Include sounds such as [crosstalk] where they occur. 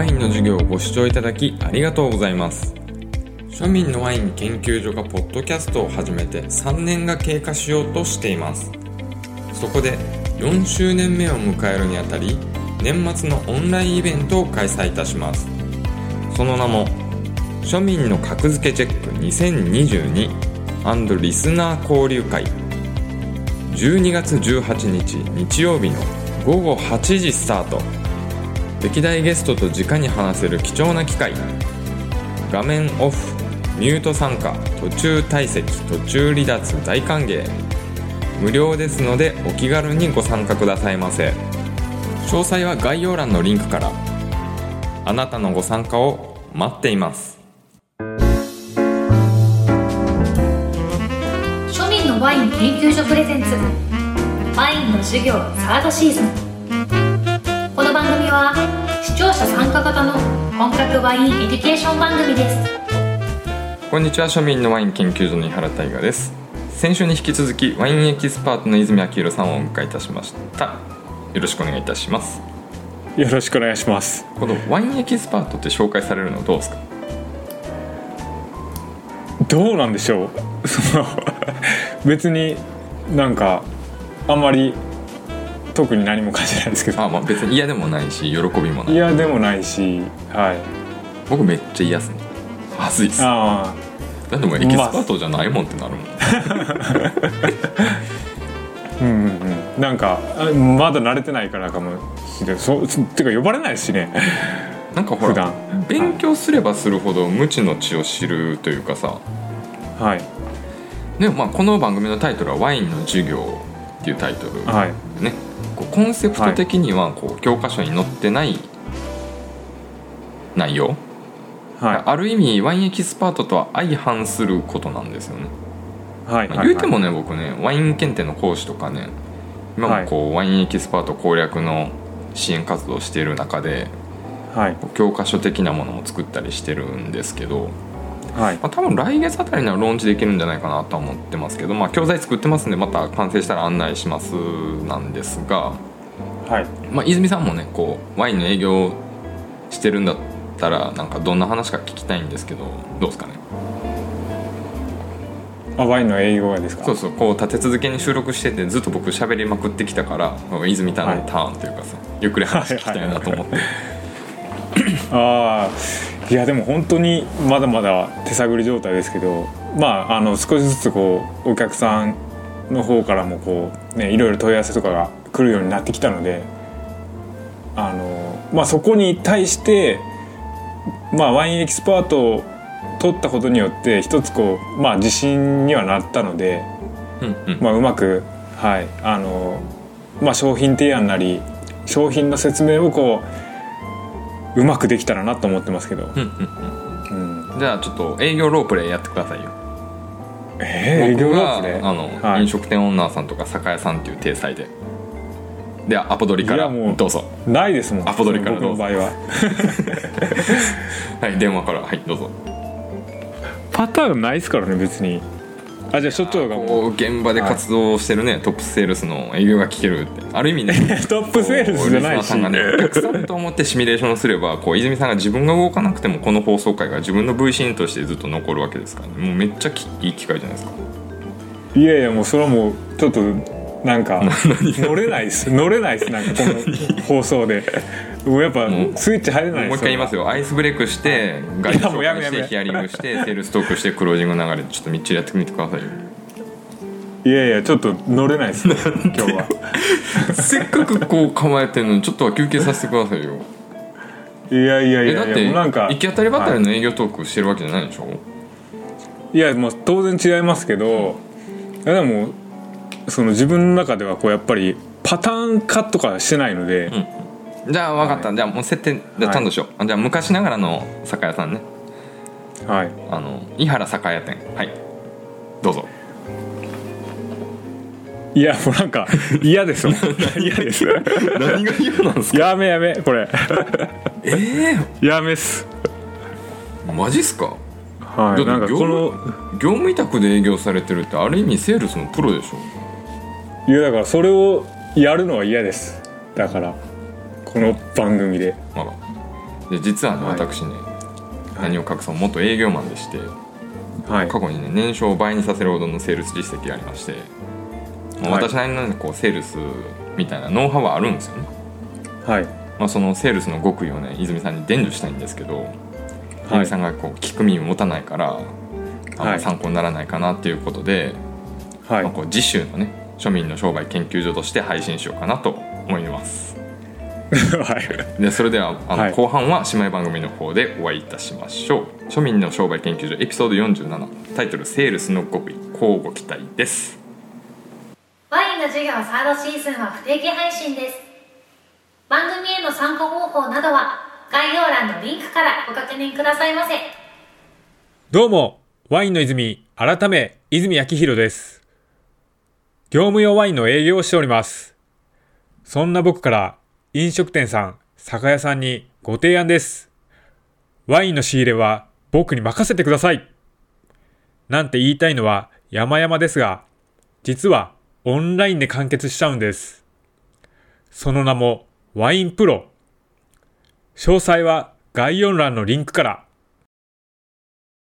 ワインの授業をご視聴いただきありがとうございます。庶民のワイン研究所がポッドキャストを始めて3年が経過しようとしています。そこで4周年目を迎えるにあたり年末のオンラインイベントを開催いたします。その名も庶民の格付けチェック2022リスナー交流会。12月18日日曜日の午後8時スタート。歴代ゲストと直に話せる貴重な機会。画面オフミュート参加途中退席途中離脱大歓迎。無料ですのでお気軽にご参加くださいませ。詳細は概要欄のリンクから。あなたのご参加を待っています。庶民のワイン研究所 presents。ワインの授業 third season。番組は視聴者参加型の本格ワイン education 番組です。こんにちは庶民のワイン研究所の井原大我です。先週に引き続きワインエキスパートの泉明宏さんをお迎えいたしました。よろしくお願いいたします。よろしくお願いします。このワインエキスパートって紹介されるのどうですか？どうなんでしょう。その別になんかあんまり特に何も感じないですけど。あまあ別に嫌でもないし喜びもない。嫌でもないしはい。僕めっちゃ嫌っすね。はずいっす。あだってもうエキスパートじゃないもんってなるもん、あ [laughs] うんうんうん。なんかあまだ慣れてないからかもしれないそうてか呼ばれないしね。なんかほら普段。勉強すればするほど無知の知を知るというかさ。はい。でもまあこの番組のタイトルは「ワインの授業」っていうタイトルはい。ねこうコンセプト的にはこう教科書に載ってない内容、はい。ある意味ワインエキスパートとは相反することなんですよね、はい。まあ言うてもね僕ねワイン検定の講師とかね今もこう、ワインエキスパート攻略の支援活動をしている中ではい。教科書的なものも作ったりしてるんですけど、はい。まあ、多分来月あたりにはローンチできるんじゃないかなとは思ってますけど、まあ、教材作ってますんでまた完成したら案内しますなんですが、はい。まあ、泉さんもねこうワインの営業してるんだったらなんかどんな話か聞きたいんですけどどうですかね？あワインの営業がですか？そうそうこう立て続けに収録しててずっと僕喋りまくってきたから泉さんのターンというかさ、ゆっくり話聞きたいなと思って、ああいやでも本当にまだまだ手探り状態ですけどまああの少しずつこうお客さんの方からもこうねいろいろ問い合わせとかが来るようになってきたのであのまあそこに対してまあワインエキスパートを取ったことによって一つこうまあ自信にはなったので、うんうん。まあ、うまくはいあのまあ商品提案なり商品の説明をこううまくできたらなと思ってますけど、うんうんうん、じゃあちょっと営業ロープレイやってくださいよ。えー営業ロープであの、はい。飲食店オーナーさんとか酒屋さんっていう体裁で。でアポ取りからどうぞ。ないですもん。アポ取りから僕の場合は。[laughs] はい電話から。はいどうぞ。パターンないですからね別にあじゃあ所長がも現場で活動してるね、トップセールスの営業が聞けるって。ある意味ねう [laughs] トップセールスじゃないしさんがねお客さんと思ってシミュレーションすればこう泉さんが自分が動かなくてもこの放送回が自分の V シーンとしてずっと残るわけですから、ね、もうめっちゃきいい機会じゃないですか。いやいやもうそれはもうちょっとなんか [laughs] 乗れないです。乗れないです。なんかこの放送で。もうやっぱスイッチ入れないもう一回言いますよ。アイスブレイクしてガイドしてヒアリングしてセールストークしてクロージング流れでちょっとみっちりやってみてくださいよ。いやいやちょっと乗れない [laughs] ですね今日は。せっかくこう構えてるのにちょっとは休憩させてくださいよ。いやいやいやだってなんか行き当たりばったりの営業トークしてるわけじゃないでしょ、いやもう当然違いますけどいやでもその自分の中ではこうやっぱりパターン化とかしてないので、じゃあ分かった、じゃあもう設定じゃあちゃんとしよう、あじゃあ昔ながらの酒屋さんね。はい。あの井原酒屋店。はい。どうぞ。いやもうなんか嫌です。も [laughs] ん嫌です。何が嫌なんですやめやめこれ。えやめっす。えマジっすか？はい。なんか業この業務委託で営業されてるってある意味セールスのプロでしょいやだからそれをやるのは嫌です。だからこの番組で。あら。で実はね、はい。私ねはい何を隠そう元営業マンでしてはい。過去にね年商を倍にさせるほどのセールス実績がありまして、まあはい。私なりのねこうセールスみたいなノウハウはあるんですよね、はい。まあ、そのセールスの極意をね泉さんに伝授したいんですけど、はい。泉さんがこう聞く耳を持たないから、あんまはい。参考にならないかなっていうことで、はい。まあ、こう次週のね庶民の商売研究所として配信しようかなと思います。はい。でそれではあの、はい。後半は姉妹番組の方でお会いいたしましょう。庶民の商売研究所エピソード47タイトル「セールスの極意交互期待」です。ワインの授業サードシーズンは不定期配信です。番組への参加方法などは概要欄のリンクからご確認くださいませ。どうも、ワインの泉、改め、泉明宏です。業務用ワインの営業をしております。そんな僕から、飲食店さん、酒屋さんにご提案です。ワインの仕入れは僕に任せてください。なんて言いたいのは山々ですが、実はオンラインで完結しちゃうんです。その名もワインプロ。詳細は概要欄のリンクから。